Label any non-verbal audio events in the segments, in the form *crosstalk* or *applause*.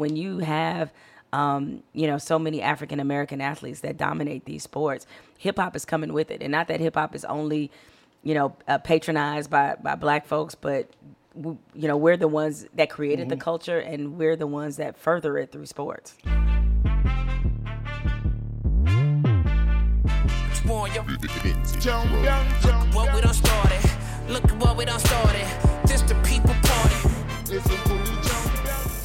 when you have um, you know, so many African American athletes that dominate these sports. Hip hop is coming with it, and not that hip hop is only, you know, uh, patronized by by black folks, but we, you know, we're the ones that created Mm-hmm. the culture, and we're the ones that further it through sports. Warn your what we done started. Look what we done started. This the people party.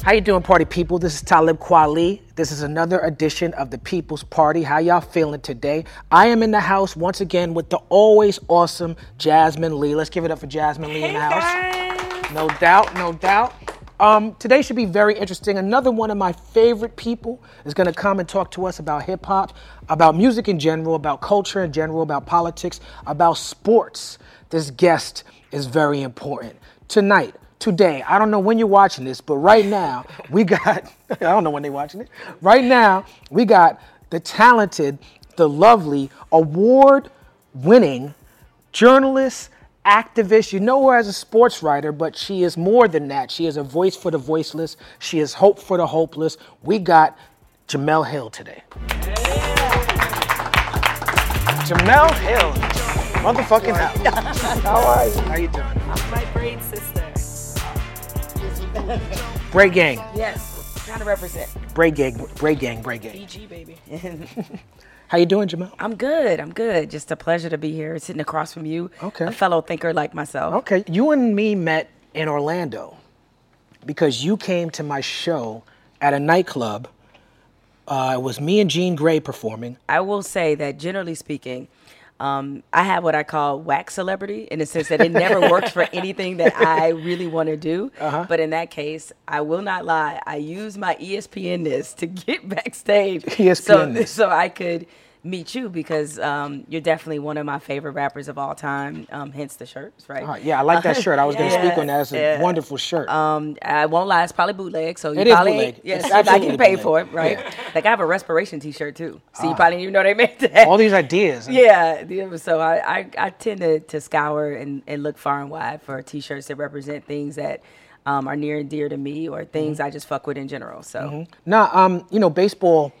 How you doing, party people? This is Talib Kweli. This is another edition of the People's Party. How y'all feeling today? I am in the house once again with the always awesome Jasmine Lee. Let's give it up for Jasmine Lee in the house. No doubt, no doubt. Um, today should be very interesting. Another one of my favorite people is going to come and talk to us about hip hop, about music in general, about culture in general, about politics, about sports. This guest is very important. Tonight, today, I don't know when you're watching this, but right now, we got, *laughs* I don't know when they're watching it. Right now, we got the talented, the lovely, award winning journalist, activist. You know her as a sports writer, but she is more than that. She is a voice for the voiceless. She is hope for the hopeless. We got Jemele Hill today. Jemele Hill, motherfucking house. *laughs* How are you? How you doing? I'm my braid sister. *laughs* Braid gang, Yes, trying to represent braid gang, braid gang, braid gang. BG baby. *laughs* How you doing, Jemele? I'm good. I'm good. Just a pleasure to be here, sitting across from you, Okay. a fellow thinker like myself. Okay, you and me met in Orlando because you came to my show at a nightclub. Uh, it was me and Jean Grae performing. I will say that generally speaking, um, I have what I call wax celebrity in the sense that it never works for *laughs* anything that I really want to do. Uh-huh. But in that case, I will not lie. I use my E ESPN-ness to get *laughs* backstage, so ESPN-ness. so I could meet you because um, you're definitely one of my favorite rappers of all time. Um, hence the shirts, right? Uh, yeah, I like that shirt. I was going *laughs* to speak on that. It's a yeah. wonderful shirt. Um, I won't lie, it's probably bootleg, so you It is probably bootleg. yes, It's *laughs* I can pay bootleg. for it, right? Yeah. Ah. Like I have a respiration T-shirt too, so you probably didn't even know they made that. All these ideas. Yeah, yeah, so I, I, I tend to, to scour and, and look far and wide for t-shirts that represent things that um, are near and dear to me or things Mm-hmm. I just fuck with in general. So Nah, um, you know, baseball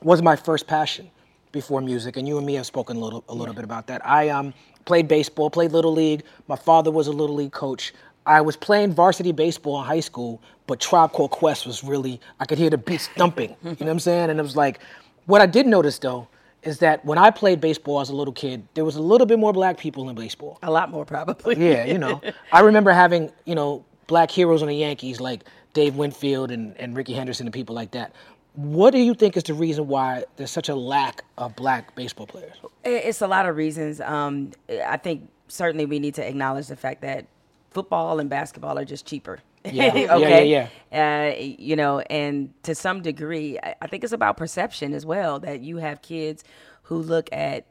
was my first passion before music, and you and me have spoken a little, a little bit about that. I um, played baseball, played little league. My father was a little league coach. I was playing varsity baseball in high school, but Tribe Called Quest was really, I could hear the beats thumping. you know what I'm saying? And it was like, what I did notice though is that when I played baseball as a little kid, there was a little bit more black people in baseball. a lot more probably. Yeah, you know. *laughs* I remember having, you know, black heroes on the Yankees like Dave Winfield and, and Ricky Henderson and people like that. What do you think is the reason why there's such a lack of black baseball players? It's a lot of reasons. Um, I think certainly we need to acknowledge the fact that football and basketball are just cheaper. Yeah. *laughs* Yeah, okay. yeah, Uh, you know, and to some degree, I, I think it's about perception as well. That you have kids who look at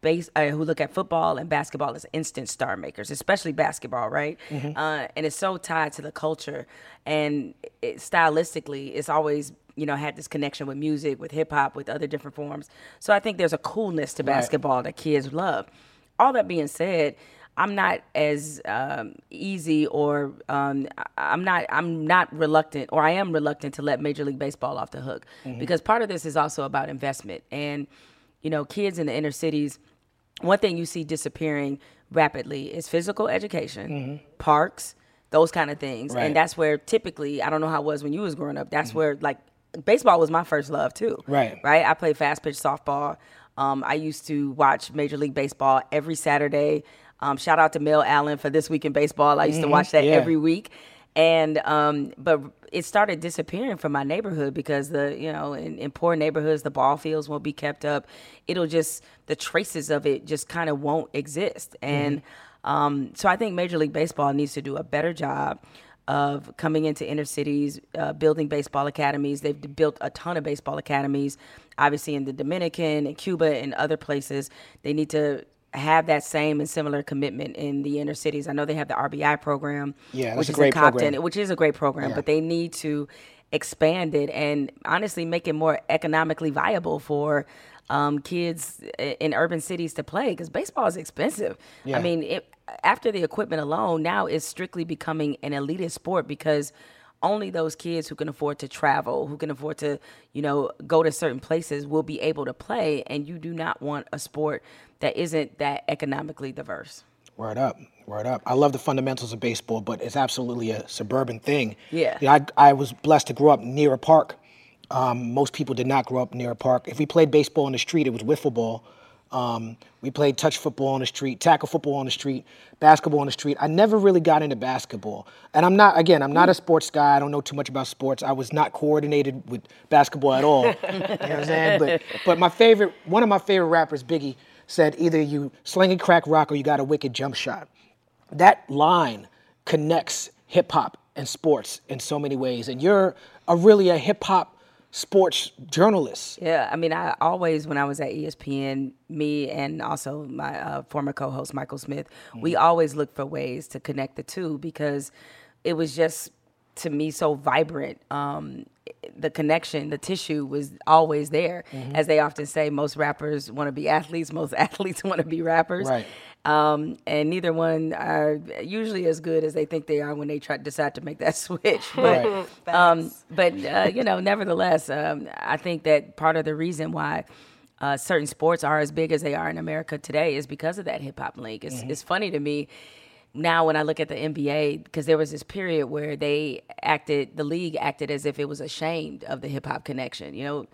base, uh, who look at football and basketball as instant star makers, especially basketball, right? Uh, and it's so tied to the culture, and it, stylistically, it's always you know had this connection with music, with hip hop, with other different forms. So I think there's a coolness to basketball that kids love. All that being said. I'm not as um, easy, or um, I'm not. I'm not reluctant, or I am reluctant to let Major League Baseball off the hook because part of this is also about investment. And you know, kids in the inner cities, one thing you see disappearing rapidly is physical education, parks, those kind of things, Right. and that's where typically I don't know how it was when you was growing up. That's where like baseball was my first love too. Right. Right. I played fast pitch softball. Um, I used to watch Major League Baseball every Saturday. Um, shout out to Mel Allen for this week in baseball. I used to watch that yeah. every week, and um, but it started disappearing from my neighborhood because the you know in, in poor neighborhoods the ball fields won't be kept up. It'll just the traces of it just kind of won't exist, and um, so I think Major League Baseball needs to do a better job of coming into inner cities, uh, building baseball academies. They've built a ton of baseball academies, obviously in the Dominican and Cuba and other places. They need to have that same and similar commitment in the inner cities. I know they have the RBI program, Yeah, that's which a is great in Compton, program. which is a great program, Yeah. but they need to expand it and honestly make it more economically viable for um, kids in urban cities to play because baseball is expensive. Yeah. I mean, it, after the equipment alone, now it's strictly becoming an elitist sport because only those kids who can afford to travel, who can afford to, you know, go to certain places will be able to play. And you do not want a sport that isn't that economically diverse. Word up, word up. I love the fundamentals of baseball, but it's absolutely a suburban thing. Yeah. I, I was blessed to grow up near a park. Um, most people did not grow up near a park. If we played baseball in the street, it was wiffle ball. Um, we played touch football on the street, tackle football on the street, basketball on the street. I never really got into basketball. And I'm not, again, I'm not a sports guy. I don't know too much about sports. I was not coordinated with basketball at all. *laughs* you know what I'm saying? But, but my favorite, one of my favorite rappers, Biggie, said either you sling and crack rock or you got a wicked jump shot. That line connects hip hop and sports in so many ways. And you're a really a hip hop sports journalists. Yeah, I mean, I always, when I was at ESPN, me and also my uh, former co host, Michael Smith, we always looked for ways to connect the two because it was just, to me, so vibrant. Um, the connection, the tissue was always there. As they often say, most rappers want to be athletes, most *laughs* athletes want to be rappers. Right. Um, and neither one are usually as good as they think they are when they try decide to make that *laughs* switch. *laughs* But Right. um, but uh, you know, nevertheless, um, I think that part of the reason why uh, certain sports are as big as they are in America today is because of that hip hop link. It's, it's funny to me now when I look at the NBA because there was this period where they acted, the league acted as if it was ashamed of the hip hop connection. You know.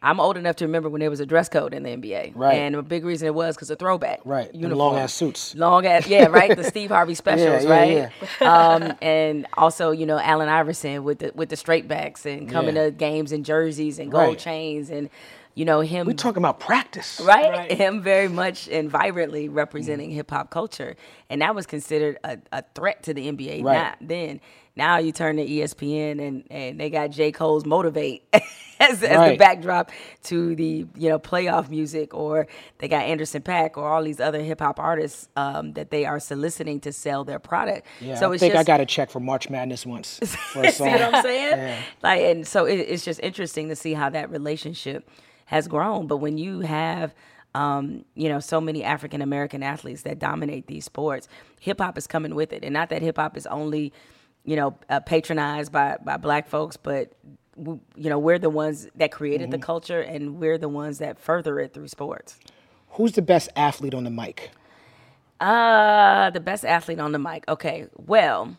I'm old enough to remember when there was a dress code in the NBA, Right. And a big reason it was because of throwback, Right. Them Uniform. long-ass suits. long ass, yeah, right. The *laughs* Steve Harvey specials, yeah, right? um, and also, you know, Allen Iverson with the with the straight backs and coming Yeah. to games in jerseys and gold Right. chains and you know him We're talking about practice. right? Right. Him very much and vibrantly representing hip hop culture, and that was considered a, a threat to the NBA. Right. Not then. Now you turn to ESPN and and they got J Cole's "Motivate" *laughs* as, as the backdrop to the you know playoff music, or they got Anderson Paak or all these other hip hop artists um, that they are soliciting to sell their product. Yeah, so I it's think I got a check for March Madness once *laughs* for a See song. what I'm saying? Yeah. Like, and so it, it's just interesting to see how that relationship has grown. But when you have, um, you know, so many African American athletes that dominate these sports, hip hop is coming with it, and not that hip hop is only, you know, uh, patronized by by black folks, but w- you know, we're the ones that created Mm-hmm. the culture, and we're the ones that further it through sports. Who's the best athlete on the mic? Uh, the best athlete on the mic. Okay, well,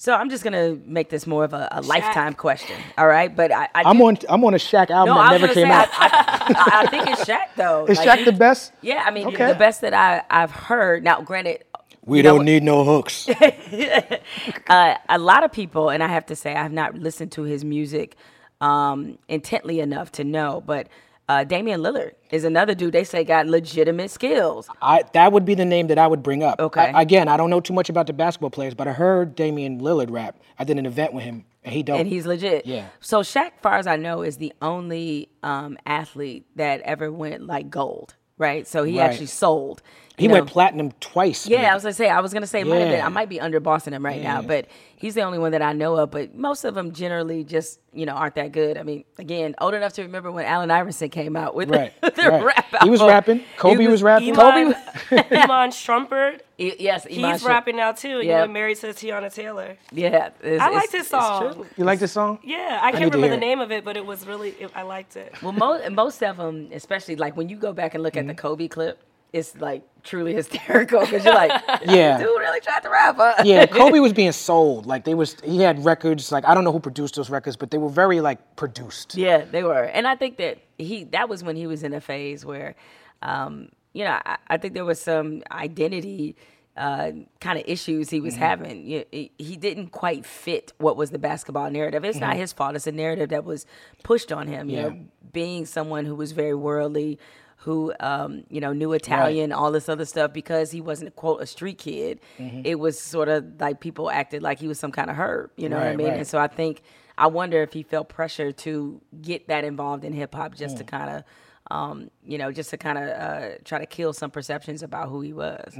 so I'm just gonna make this more of a, a lifetime question. All right, but I, I I'm do- on I'm on a Shaq album No, that I was never came say, out. I, I, I think it's Shaq though. Is Like, Shaq the best? Yeah, I mean Okay. the best that I I've heard. Now, granted, We don't need no hooks. *laughs* uh, a lot of people, and I have to say, I have not listened to his music um, intently enough to know, but. Uh, Damian Lillard is another dude they say got legitimate skills. I that would be the name that I would bring up. Okay. I- again, I don't know too much about the basketball players, but I heard Damian Lillard rap. I did an event with him, and he don't. and he's legit. Yeah. So Shaq, far as I know, is the only um, athlete that ever went like gold, right? So he Right. actually sold. He you went platinum twice. Yeah, man. I was gonna say I was gonna say it might have been, I might be underbossing him right now, but he's the only one that I know of. But most of them generally just you know aren't that good. I mean, again, old enough to remember when Allen Iverson came out with Right, *laughs* the, right. rap. He was rapping. Kobe was rapping. Kobe, *laughs* Iman, Iman Shumpert, E- yes, Iman he's Shumpert. rapping now too. You Yeah. know, married to Teyana Taylor. Yeah, it's- I it's- like this song. You like this song? Yeah, I need can't remember hear the it. name of it, but it was really, it, I liked it. Well, most most of them, especially like when you go back and look Mm-hmm. at the Kobe clip, it's like truly *laughs* hysterical because you're like, *laughs* Yeah. dude really tried to rap. Huh? Yeah, *laughs* Kobe was being sold. Like they was, he had records. Like I don't know who produced those records, but they were very like produced. Yeah, they were, and I think that he that was when he was in a phase where, um, you know, I, I think there was some identity uh, kind of issues he was having. You he, he didn't quite fit what was the basketball narrative. It's not his fault. It's a narrative that was pushed on him. You know, being someone who was very worldly. Who um, you know knew Italian, all this other stuff because he wasn't quote a street kid. It was sort of like people acted like he was some kind of herb, you know what I mean? right. And so I think I wonder if he felt pressure to get that involved in hip hop just to kind of, um, you know, just to kind of uh, try to kill some perceptions about who he was.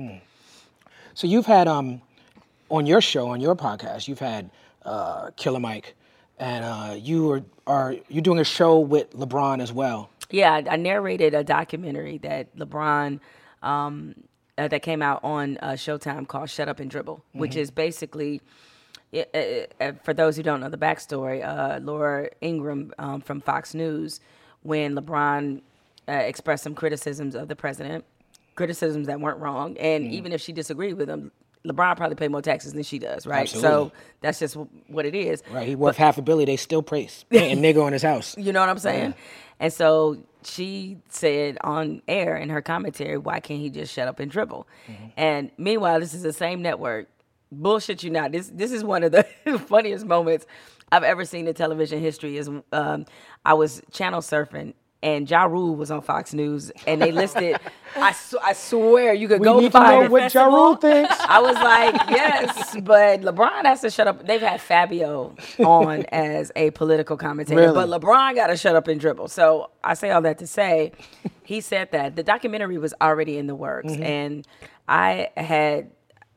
So you've had um, on your show, on your podcast, you've had uh, Killer Mike, and uh, you are are you doing a show with LeBron as well? Yeah, I, narrated a documentary that LeBron. Um, uh, that came out on uh, Showtime called "Shut Up and Dribble," which is basically uh, for those who don't know the backstory, uh, Laura Ingraham um, from Fox News, when LeBron uh, expressed some criticisms of the president, criticisms that weren't wrong, and Mm-hmm. even if she disagreed with him, LeBron probably paid more taxes than she does, right? So that's just what it is. Right, he worth half a billion. They still praise painting nigga on his house. *laughs* You know what I'm saying? And so she said on air in her commentary, why can't he just shut up and dribble? And meanwhile, this is the same network. Bullshit you not. This this is one of the *laughs* funniest moments I've ever seen in television history. Is um, I was channel surfing and Ja Rule was on Fox News and they listed. *laughs* I, sw- I swear you could We go need to find know it. what Ja Rule thinks. I was like, yes, but LeBron has to shut up. They've had Fabio on *laughs* as a political commentator, Really? but LeBron got to shut up and dribble. So I say all that to say, he said that the documentary was already in the works, Mm-hmm. and I had,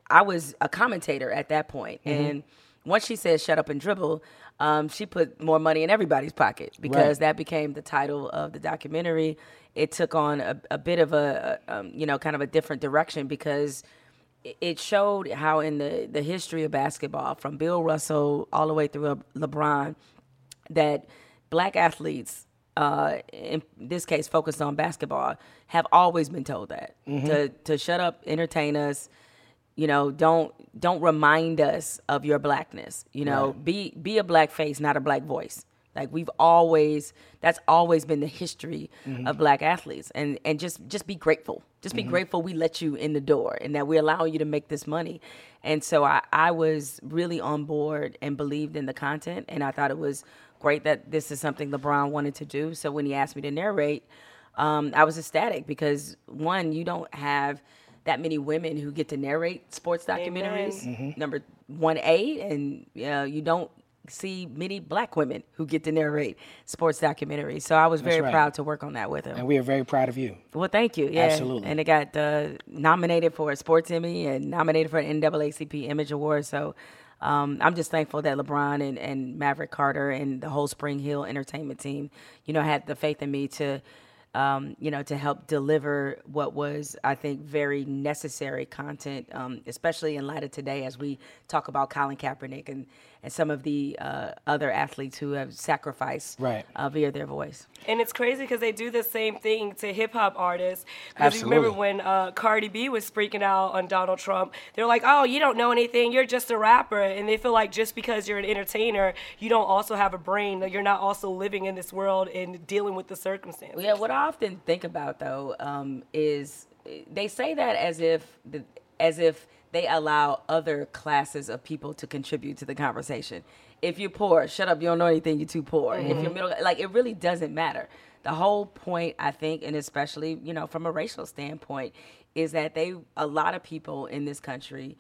I was a commentator at that point, Mm-hmm. and once she said shut up and dribble. Um, she put more money in everybody's pocket because Right. that became the title of the documentary. It took on a, a bit of a, a, um, you know, kind of a different direction because it- it showed how in the, the history of basketball, from Bill Russell all the way through LeBron, that black athletes, uh, in this case focused on basketball, have always been told that to to shut up, entertain us. You know, don't don't remind us of your blackness. You know, be be a black face, not a black voice. Like we've always, that's always been the history of black athletes, and and just just be grateful. Just be grateful we let you in the door, and that we allow you to make this money. And so I I was really on board and believed in the content, and I thought it was great that this is something LeBron wanted to do. So when he asked me to narrate, um, I was ecstatic because one, you don't have that many women who get to narrate sports documentaries. Mm-hmm. Number one, A, and uh, you don't see many black women who get to narrate sports documentaries. So I was very right. proud to work on that with him. And we are very proud of you. Well, thank you. Yeah, Absolutely. And it got uh, nominated for a Sports Emmy and nominated for an NAACP Image Award. So um, I'm just thankful that LeBron and, and Maverick Carter and the whole SpringHill Entertainment team, you know, had the faith in me to, um, you know, to help deliver what was, I think, very necessary content, um, especially in light of today as we talk about Colin Kaepernick and, and some of the uh, other athletes who have sacrificed Right. uh, via their voice. And it's crazy because they do the same thing to hip hop artists. Because you remember when uh, Cardi B was freaking out on Donald Trump, they're like, "Oh, you don't know anything. You're just a rapper." And they feel like just because you're an entertainer, you don't also have a brain. That you're not also living in this world and dealing with the circumstances. Yeah, what I often think about though um, is they say that as if the, as if they allow other classes of people to contribute to the conversation. If you're poor, shut up. You don't know anything. You're too poor. If you're middle, like it really doesn't matter. The whole point, I think, and especially you know from a racial standpoint, is that they a lot of people in this country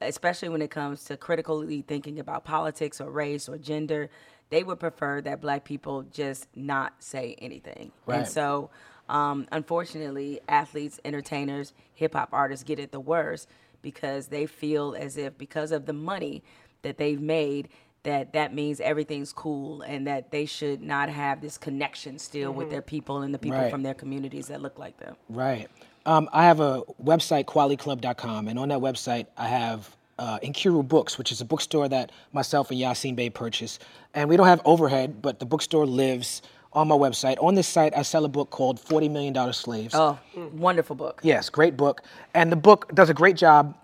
especially when it comes to critically thinking about politics or race or gender, they would prefer that black people just not say anything. And so, um, unfortunately, athletes, entertainers, hip hop artists get it the worst because they feel as if because of the money that they've made, that that means everything's cool and that they should not have this connection still with their people and the people Right. from their communities that look like them. Right. Um, I have a website, kweliclub.com, and on that website, I have uh, Nkiru Books, which is a bookstore that myself and Yasin Bey purchased. And we don't have overhead, but the bookstore lives on my website. On this site, I sell a book called $40 Million Slaves. Oh, wonderful book. Yes, great book. And the book does a great job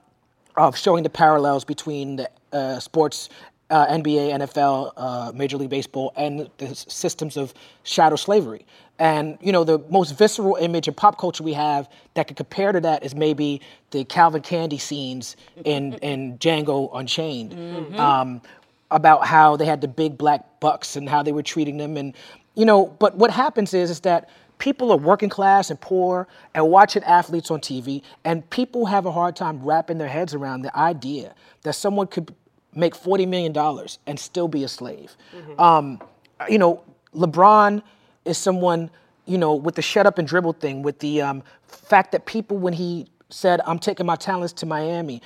of showing the parallels between the uh, sports, uh, NBA, NFL, uh, Major League Baseball, and the s- systems of shadow slavery. And you know, the most visceral image of pop culture we have that could compare to that is maybe the Calvin Candie scenes in *laughs* in Django Unchained. Um, about how they had the big black bucks and how they were treating them and you know but what happens is is that people are working class and poor and watching athletes on TV and people have a hard time wrapping their heads around the idea that someone could make 40 million dollars and still be a slave um, you know LeBron is someone you know with the shut up and dribble thing with the um, fact that people when he said I'm taking my talents to Miami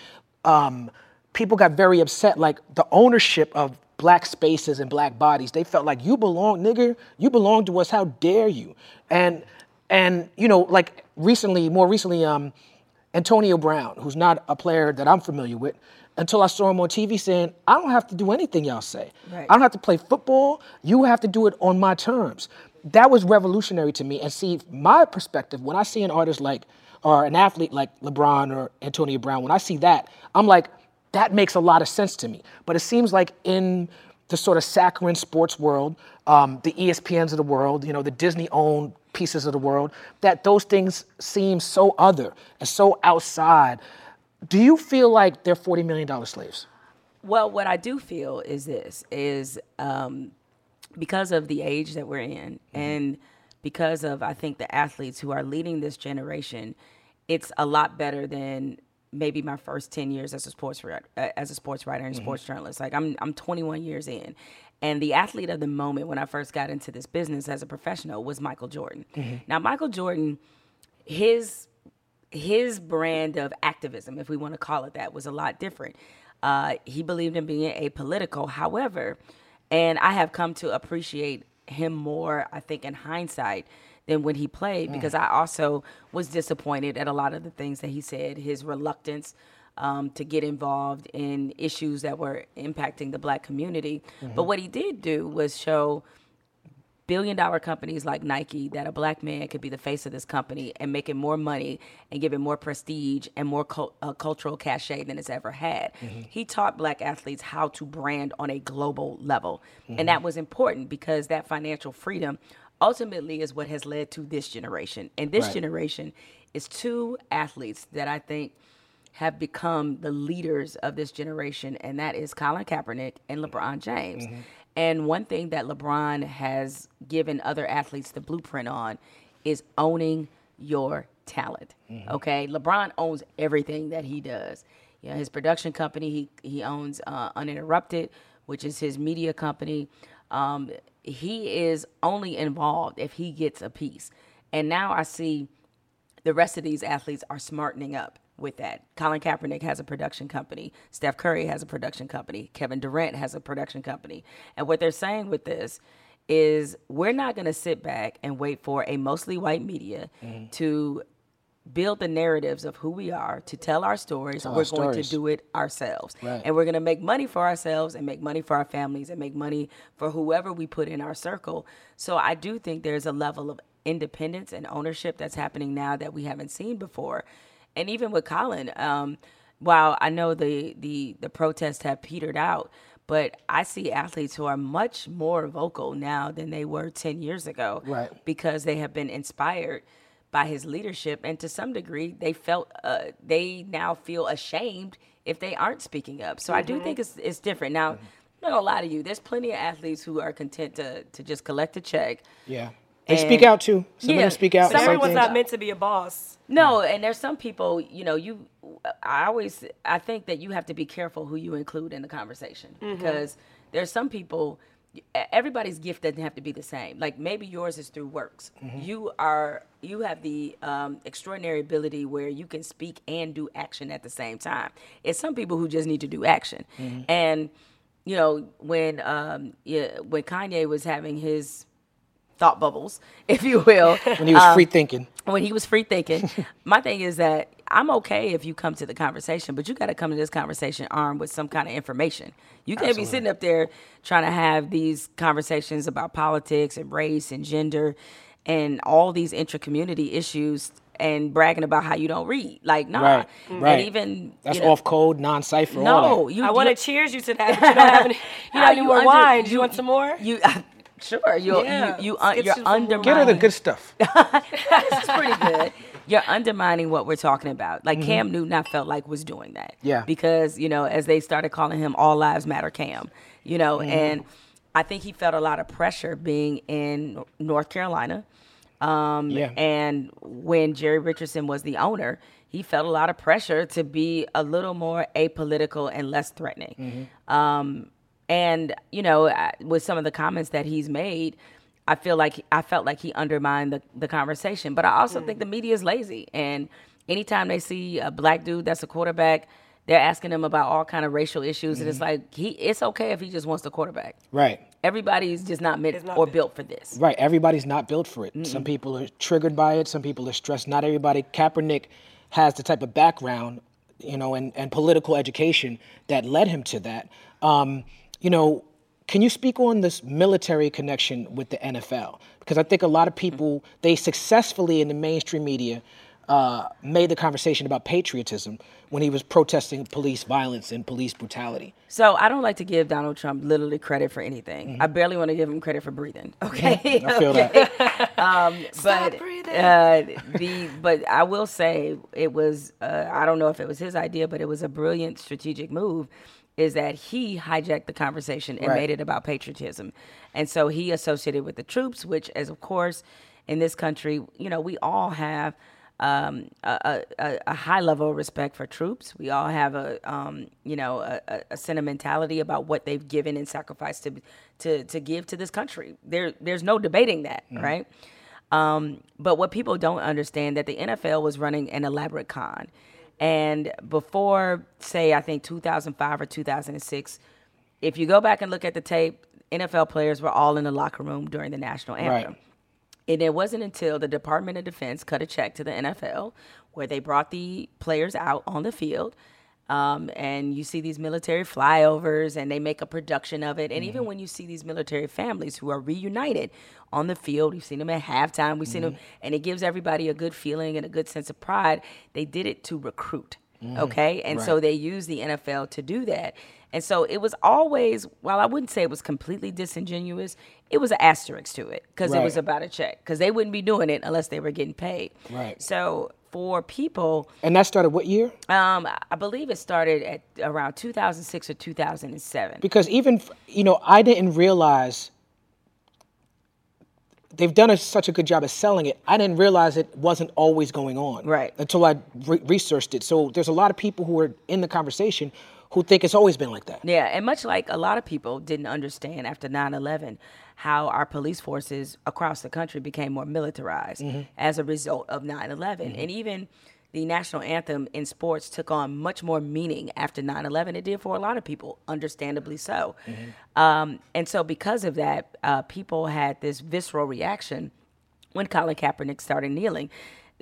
um, people got very upset. Like the ownership of black spaces and black bodies, they felt like you belong, nigger. You belong to us. How dare you? And and you know, like recently, more recently, um, Antonio Brown, who's not a player that I'm familiar with, until I saw him on TV saying, I don't have to do anything y'all say. Right. I don't have to play football. You have to do it on my terms. That was revolutionary to me. And see, my perspective, when I see an artist like, or an athlete like LeBron or Antonio Brown, when I see that, I'm like, that makes a lot of sense to me. But it seems like in the sort of saccharine sports world, um, the ESPNs of the world, you know, the Disney-owned pieces of the world, that those things seem so other and so outside. Do you feel like they're $40 million slaves? Well, what I do feel is this: is um, because of the age that we're in, and because of I think the athletes who are leading this generation, it's a lot better than maybe my first 10 years as a sports writer, uh, as a sports writer and sports journalist. Like I'm I'm 21 years in. And the athlete of the moment when I first got into this business as a professional was Michael Jordan. Now Michael Jordan his his brand of activism, if we want to call it that, was a lot different. Uh, he believed in being apolitical. However, and I have come to appreciate him more, I think, in hindsight than when he played because I also was disappointed at a lot of the things that he said, his reluctance um, to get involved in issues that were impacting the black community. But what he did do was show billion dollar companies like Nike that a black man could be the face of this company and making more money and giving more prestige and more cul- uh, cultural cachet than it's ever had. He taught black athletes how to brand on a global level. And that was important because that financial freedom ultimately is what has led to this generation. And this Right. generation is two athletes that I think have become the leaders of this generation, and that is Colin Kaepernick and mm-hmm. LeBron James. Mm-hmm. And one thing that LeBron has given other athletes the blueprint on is owning your talent. Mm-hmm. Okay, LeBron owns everything that he does. You know, his production company, he he owns uh, Uninterrupted, which is his media company. Um, he is only involved if he gets a piece. And now I see the rest of these athletes are smartening up with that. Colin Kaepernick has a production company. Steph Curry has a production company. Kevin Durant has a production company. And what they're saying with this is we're not going to sit back and wait for a mostly white media to build the narratives of who we are, to tell our stories. Tell we're our going stories. to do it ourselves. Right. And we're going to make money for ourselves and make money for our families and make money for whoever we put in our circle. So I do think there's a level of independence and ownership that's happening now that we haven't seen before. And even with Colin, um, while I know the, the, the protests have petered out, but I see athletes who are much more vocal now than they were 10 years ago Right. because they have been inspired by his leadership and to some degree they felt uh, they now feel ashamed if they aren't speaking up so i do mm-hmm. think it's, it's different now mm-hmm. i'm not gonna lie to you there's plenty of athletes who are content to, to just collect a check Yeah. They speak out too. Some of Yeah, them speak out. some Everyone's not meant to be a boss. no and there's some people you know you i always i think that you have to be careful who you include in the conversation mm-hmm. because there's some people everybody's gift doesn't have to be the same. Like maybe yours is through works. You are you have the um, extraordinary ability where you can speak and do action at the same time. It's some people who just need to do action. And you know when um yeah, when kanye was having his thought bubbles *laughs* if you will when he was um, free thinking. when he was free thinking. my thing is that I'm okay if you come to the conversation, but you got to come to this conversation armed with some kind of information. You can't be sitting up there trying to have these conversations about politics and race and gender and all these intra-community issues and bragging about how you don't read. Like, nah. Right, right. And even That's you know, off code, non cipher. No, you. I want to cheers you to that. but *laughs* You don't have any, you don't you more under- wine. Do you want some more? You *laughs* sure you Yeah, you you let's un, get you're you some more wine. undermining. Get her the good stuff. *laughs* this is pretty good. You're undermining what we're talking about. Like Cam Newton, I felt like was doing that. Yeah. Because you know, as they started calling him "All Lives Matter Cam," you know, and I think he felt a lot of pressure being in North Carolina. Um, Yeah. And when Jerry Richardson was the owner, he felt a lot of pressure to be a little more apolitical and less threatening. Um, and you know, with some of the comments that he's made, I feel like I felt like he undermined the, the conversation. But I also think the media is lazy, and anytime they see a black dude that's a quarterback, they're asking him about all kind of racial issues, and it's like he it's okay if he just wants the quarterback. Right. Everybody's just not meant not or meant. built for this. Right. Everybody's not built for it. Some people are triggered by it. Some people are stressed. Not everybody. Kaepernick has the type of background you know, and, and political education that led him to that. Um, you know, can you speak on this military connection with the NFL? Because I think a lot of people they successfully in the mainstream media uh, made the conversation about patriotism when he was protesting police violence and police brutality. So I don't like to give Donald Trump literally credit for anything. I barely want to give him credit for breathing. Okay, I feel *laughs* that. *laughs* Um, but breathing. uh, the but I will say it was uh, I don't know if it was his idea, but it was a brilliant strategic move. Is that he hijacked the conversation and Right. made it about patriotism, and so he associated with the troops, which, as of course, in this country, you know, we all have um, a, a, a high level of respect for troops. We all have a, um, you know, a, a- sentimentality about what they've given and sacrificed to, to, to give to this country. There, there's no debating that, right? Um, but what people don't understand that the NFL was running an elaborate con, and before, say, I think 2005 or 2006, if you go back and look at the tape, NFL players were all in the locker room during the national anthem. Right. And it wasn't until the Department of Defense cut a check to the NFL where they brought the players out on the field. Um, and you see these military flyovers and they make a production of it. And even mm-hmm. when you see these military families who are reunited on the field, we've seen them at halftime, we've seen mm-hmm. them, and it gives everybody a good feeling and a good sense of pride. They did it to recruit. Mm-hmm. Okay. And so they use the NFL to do that. And so it was always, while I wouldn't say it was completely disingenuous, it was an asterisk to it because it was about a check because they wouldn't be doing it unless they were getting paid. Right. So for people, And that started what year? um, I believe it started at around 2006 or 2007. Because even, you know, I didn't realize they've done a, such a good job of selling it. I didn't realize it wasn't always going on. Right. Until I re- researched it. So there's a lot of people who are in the conversation who think it's always been like that. Yeah, and much like a lot of people didn't understand after 9 11 how our police forces across the country became more militarized as a result of 9 11. And even the national anthem in sports took on much more meaning after 9 11. It did for a lot of people, understandably so. Um, and so, because of that, uh, people had this visceral reaction when Colin Kaepernick started kneeling.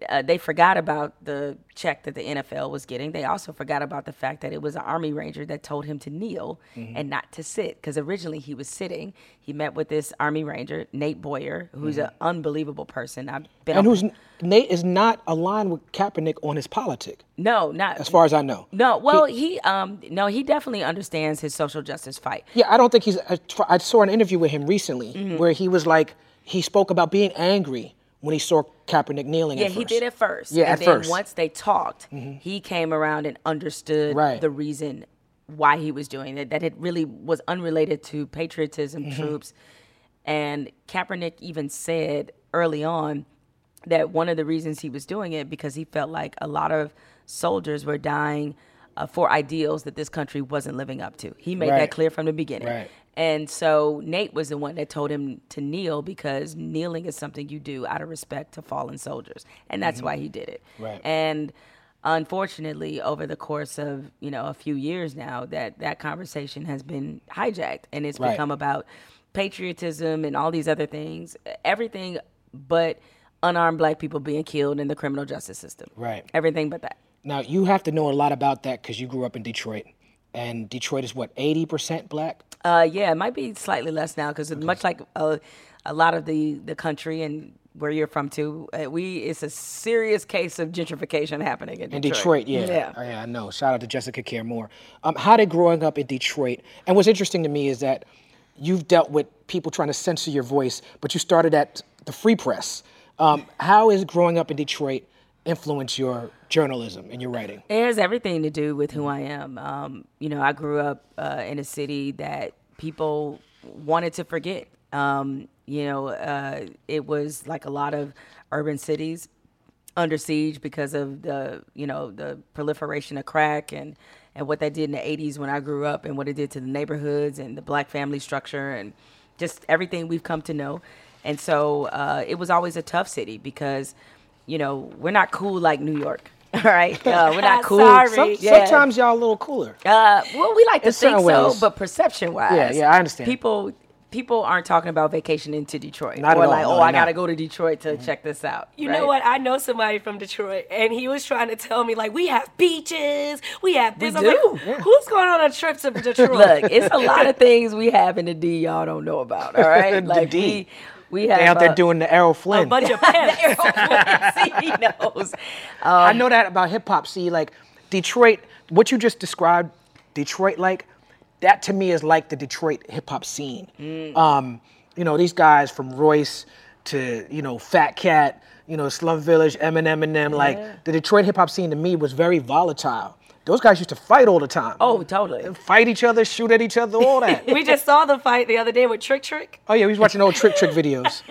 Uh, they forgot about the check that the NFL was getting. They also forgot about the fact that it was an Army Ranger that told him to kneel Mm-hmm. and not to sit. Because originally he was sitting. He met with this Army Ranger, Nate Boyer, who's an unbelievable person. I've been Mm-hmm. And who's Nate is not aligned with Kaepernick on his politic, no, not as far as I know. no. Well, he, um no, he definitely understands his social justice fight. Yeah, I don't think he's. I, I saw an interview with him recently Mm-hmm. where he was like, he spoke about being angry when he saw Kaepernick kneeling. Yeah, he did at first. Yeah, and at then first. Mm-hmm. once they talked, he came around and understood Right. the reason why he was doing it. That it really was unrelated to patriotism, Mm-hmm. troops. And Kaepernick even said early on that one of the reasons he was doing it because he felt like a lot of soldiers were dying uh, for ideals that this country wasn't living up to. He made Right. that clear from the beginning. Right. And so Nate was the one that told him to kneel because kneeling is something you do out of respect to fallen soldiers. And that's why he did it. Right. And unfortunately, over the course of, you know, a few years now, that that conversation has been hijacked and it's Right. become about patriotism and all these other things. Everything but unarmed black people being killed in the criminal justice system. Right. Everything but that. Now you have to know a lot about that because you grew up in Detroit, and Detroit is what eighty percent black. Uh, yeah, it might be slightly less now because much like a, a lot of the, the country and where you're from too, uh, we it's a serious case of gentrification happening in Detroit. In Detroit, yeah. yeah. Oh, yeah, I know. Shout out to Jessica Care Moore. Um, how did growing up in Detroit, and what's interesting to me is that you've dealt with people trying to censor your voice, but you started at the Free Press. Um, how is growing up in Detroit influence your journalism and your writing? It has everything to do with who I am. Um, you know, I grew up uh, in a city that people wanted to forget. Um, you know, uh, it was like a lot of urban cities under siege because of the, you know, the proliferation of crack and and what that did in the 80s when I grew up and what it did to the neighborhoods and the black family structure and just everything we've come to know. And so uh, it was always a tough city because, you know, we're not cool like New York. *laughs* All right, uh, we're not *laughs* cool. Sorry. Some, Yeah. Sometimes y'all a little cooler. Uh, well, we like to In think so, but perception wise, Yeah, yeah, I understand. People people aren't talking about vacation into Detroit. Not at or all. like, No, oh, I got to go to Detroit to check this out. You right? know what? I know somebody from Detroit, and he was trying to tell me like we have beaches, we have this. We I'm do. Like, Who's going on a trip to *laughs* Detroit? Look, it's a lot of things we have in the D y'all don't know about. All right, like The D. we we have They out there uh, doing the Errol Flynn. a Flynn. bunch of *laughs* pimps. *laughs* he knows. I know that about hip hop. See, like Detroit, what you just described, Detroit like, that to me is like the Detroit hip hop scene. Mm. Um, you know, these guys from Royce to, you know, Fat Kat, you know, Slum Village, Eminem and them, like the Detroit hip hop scene to me was very volatile. Those guys used to fight all the time. Oh, totally. Fight each other, shoot at each other, all that. *laughs* we just saw the fight the other day with Trick Trick. oh yeah, we was watching old Trick Trick videos.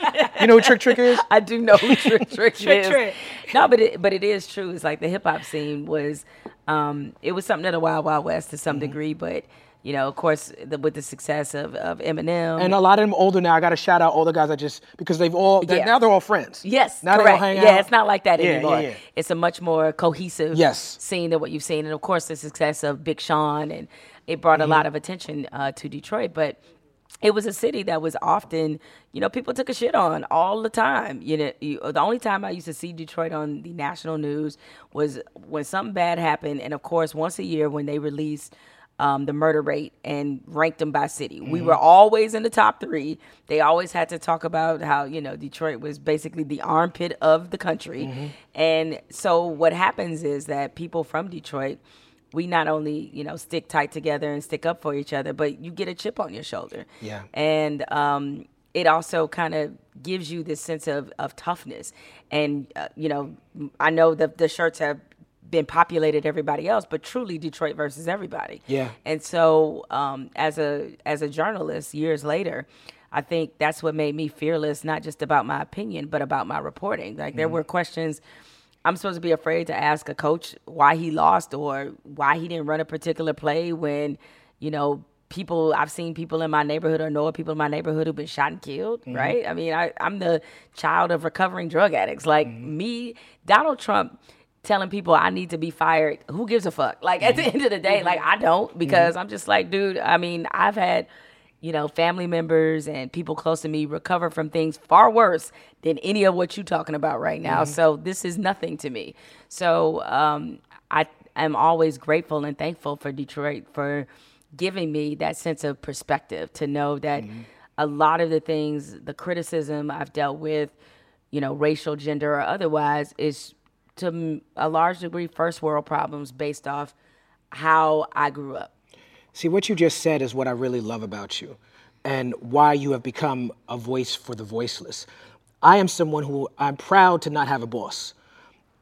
You know who Trick Trick is? *laughs* I do know who Trick *laughs* Trick Trick is. Trick. No, but it, but it is true. It's like the hip hop scene was, um, it was something of the Wild Wild West to some Mm-hmm. degree. But you know, of course, the, with the success of, of Eminem, And a lot of them older now. I got to shout out all the guys I just because they've all they're- Yeah. now they're all friends. Yes, now correct. they all hang yeah, out. it's not like that Yeah, anymore. Yeah, yeah. It's a much more cohesive Yes. scene than what you've seen, and of course, the success of Big Sean and it brought Mm-hmm. a lot of attention uh, to Detroit, but. It was a city that was often, you know, people took a shit on all the time. You know, you, the only time I used to see Detroit on the national news was when something bad happened, and of course, once a year when they released um, the murder rate and ranked them by city. We were always in the top three. They always had to talk about how, you know, Detroit was basically the armpit of the country. And so what happens is that people from Detroit, we not only, you know, stick tight together and stick up for each other, but you get a chip on your shoulder. Yeah. And um, it also kind of gives you this sense of, of toughness. And, uh, you know, I know the, the shirts have been populated everybody else, but truly Detroit versus everybody. Yeah. And so, um, as a as a journalist, years later, I think that's what made me fearless, not just about my opinion, but about my reporting. Like there mm-hmm. were questions I'm supposed to be afraid to ask a coach why he lost or why he didn't run a particular play when, you know, people I've seen people in my neighborhood or know of people in my neighborhood who've been shot and killed, mm-hmm. right? I mean, I, I'm the child of recovering drug addicts. Like mm-hmm. me, Donald Trump telling people I need to be fired. Who gives a fuck? Like at the mm-hmm. end of the day, like mm-hmm. I don't because mm-hmm. I'm just like, dude, I mean, I've had you know, family members and people close to me recover from things far worse than any of what you're talking about right now. So this is nothing to me. So um, I am always grateful and thankful for Detroit for giving me that sense of perspective to know that a lot of the things, the criticism I've dealt with, you know, racial, gender, or otherwise, is to a large degree first world problems based off how I grew up. See, what you just said is what I really love about you and why you have become a voice for the voiceless. I am someone who I'm proud to not have a boss.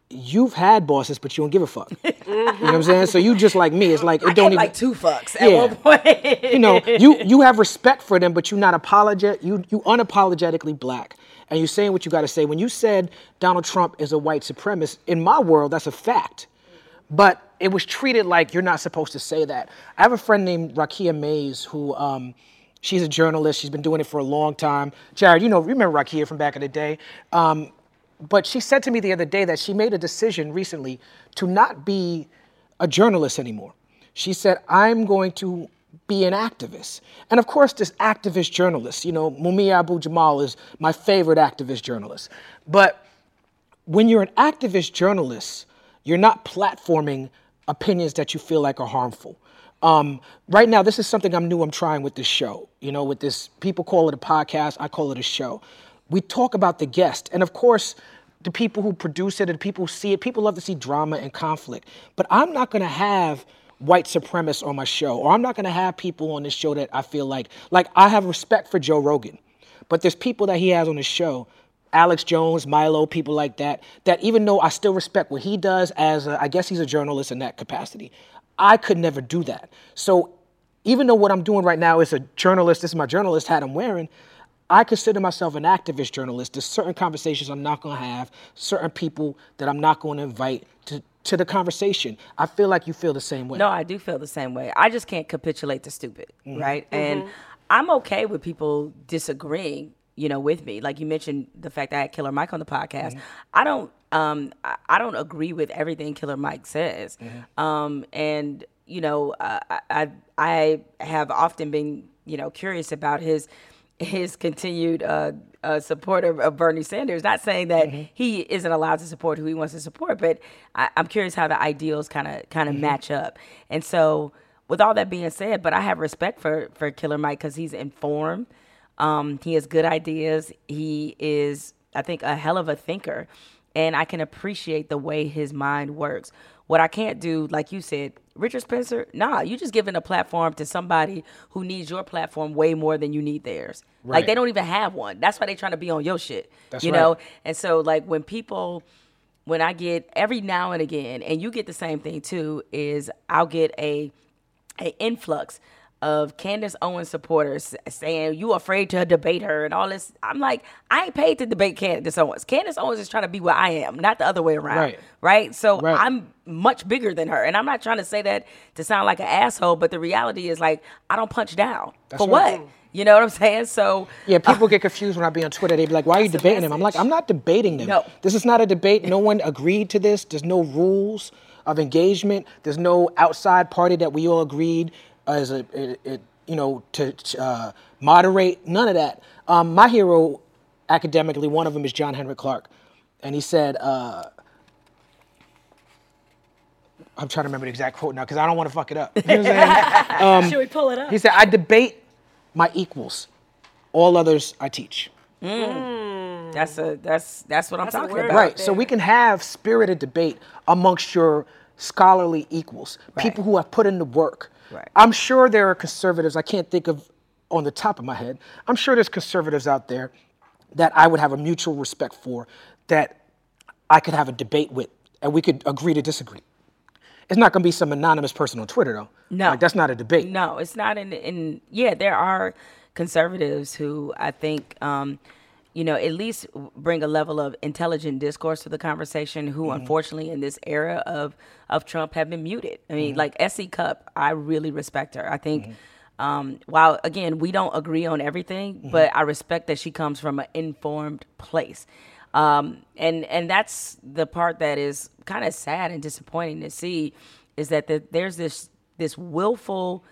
You've had bosses, but you don't give a fuck. *laughs* you know what I'm saying? So you just like me. It's like it I don't even like two fucks at Yeah. one point. you know, *laughs* you you have respect for them, but you're not apologetic. You you unapologetically black, and you're saying what you got to say. When you said Donald Trump is a white supremacist, in my world, that's a fact. But it was treated like you're not supposed to say that. I have a friend named Raqiyah Mays who. Um, She's a journalist. She's been doing it for a long time. Jared, you know, you remember Raqiyah from back in the day. Um, but she said to me the other day that she made a decision recently to not be a journalist anymore. She said, I'm going to be an activist. And of course, this activist journalist, you know, Mumia Abu Jamal is my favorite activist journalist. But when you're an activist journalist, you're not platforming opinions that you feel like are harmful. Um, right now, this is something I'm new. I'm trying with this show. You know, with this, people call it a podcast. I call it a show. We talk about the guest, and of course, the people who produce it and the people who see it. People love to see drama and conflict. But I'm not going to have white supremacists on my show, or I'm not going to have people on this show that I feel like, like I have respect for Joe Rogan, but there's people that he has on his show Alex Jones, Milo, people like that, that even though I still respect what he does as, a, I guess he's a journalist in that capacity, I could never do that. So even though what I'm doing right now is a journalist, this is my journalist hat I'm wearing, I consider myself an activist journalist. There's certain conversations I'm not going to have, certain people that I'm not going to invite to, to the conversation. I feel like you feel the same way. No, I do feel the same way. I just can't capitulate to stupid, right? And I'm okay with people disagreeing, you know, with me. Like you mentioned the fact that I had Killer Mike on the podcast. I don't um I, don't agree with everything Killer Mike says. Um and you know, uh, I I I have often been, you know, curious about his his continued uh, uh, support of, of, Bernie Sanders. Not saying that mm-hmm. he isn't allowed to support who he wants to support, but I, am curious how the ideals kind of kind of mm-hmm. match up. And so, with all that being said, but I have respect for for Killer Mike because he's informed. Um, he has good ideas. He is, I think, a hell of a thinker, and I can appreciate the way his mind works. What I can't do, like you said, Richard Spencer, nah, you just giving a platform to somebody who needs your platform way more than you need theirs. Right. Like they don't even have one. That's why they trying to be on your shit. That's you right. know? And so like when people when I get every now and again, and you get the same thing too, is I'll get a a influx of Candace Owens supporters saying you afraid to debate her and all this. I'm like, I ain't paid to debate Candace Owens. Candace Owens is trying to be where I am, not the other way around. Right. Right. So right. I'm much bigger than her. And I'm not trying to say that to sound like an asshole, but the reality is like I don't punch down. That's For right. what? You know what I'm saying? So yeah, people uh, get confused when I be on Twitter. They be like, "Why are you debating them?" I'm like, "I'm not debating them. No. This is not a debate. No one agreed to this. There's no rules of engagement. There's no outside party that we all agreed as a, it, it, you know, to, uh, moderate. None of that. Um, my hero, academically, one of them is John Henrik Clarke, and he said. Uh, I'm trying to remember the exact quote now because I don't want to fuck it up. You know *laughs* um, Should we pull it up? He said, "I debate my equals. All others I teach." Mm. That's a that's that's what that's I'm talking about. Right. So we can have spirited debate amongst your scholarly equals, right. people who have put in the work, Right. I'm sure there are conservatives, I can't think of on the top of my head, I'm sure there's conservatives out there that I would have a mutual respect for that I could have a debate with and we could agree to disagree. It's not going to be some anonymous person on Twitter, though. No, like, that's not a debate. No, it's not. In, in yeah, there are conservatives who I think um, you know, at least bring a level of intelligent discourse to the conversation. Who, mm-hmm. unfortunately, in this era of of Trump, have been muted. I mean, mm-hmm. like S.E. Cupp, I really respect her. I think. Mm-hmm. Um, while again we don't agree on everything, mm-hmm. but I respect that she comes from an informed place, um, and and that's the part that is kind of sad and disappointing to see, is that the, there's this this willful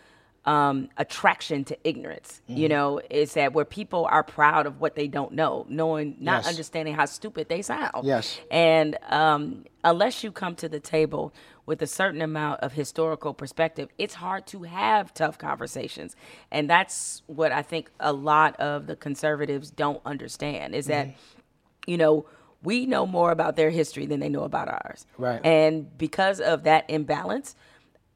um, attraction to ignorance. Mm-hmm. You know, is that where people are proud of what they don't know, knowing, not yes. understanding how stupid they sound. Yes. And um, unless you come to the table with a certain amount of historical perspective, it's hard to have tough conversations. And that's what I think a lot of the conservatives don't understand is that, mm-hmm. you know, we know more about their history than they know about ours. Right. And because of that imbalance,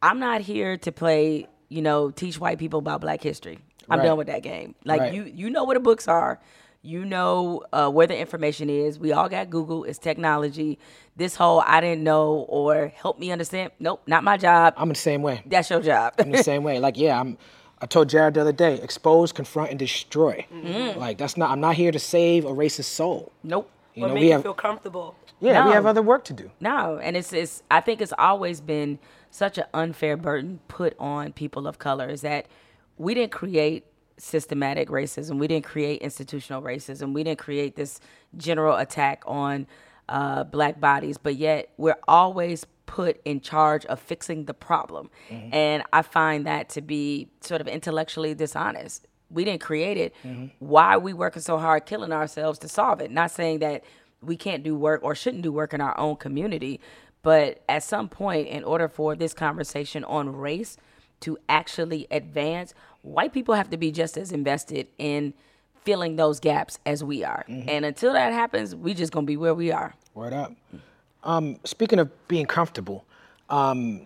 I'm not here to play you know, teach white people about black history. I'm right. done with that game. Like right. you you know where the books are. You know uh, where the information is. We all got Google. It's technology. This whole I didn't know or help me understand. Nope, not my job. I'm in the same way. That's your job. I'm the same way. Like yeah, I'm. I told Jared the other day, expose, confront, and destroy. Mm-hmm. Like that's not. I'm not here to save a racist soul. Nope. You or know, make we you have, feel comfortable. Yeah, no. we have other work to do. No, and it's it's. I think it's always been such an unfair burden put on people of color is that we didn't create systematic racism. We didn't create institutional racism. We didn't create this general attack on uh, black bodies, but yet we're always put in charge of fixing the problem. Mm-hmm. And I find that to be sort of intellectually dishonest. We didn't create it. Mm-hmm. Why are we working so hard killing ourselves to solve it? Not saying that we can't do work or shouldn't do work in our own community, but at some point, in order for this conversation on race to actually advance, white people have to be just as invested in filling those gaps as we are. Mm-hmm. And until that happens, we just gonna be where we are. Word up. Um, speaking of being comfortable, um,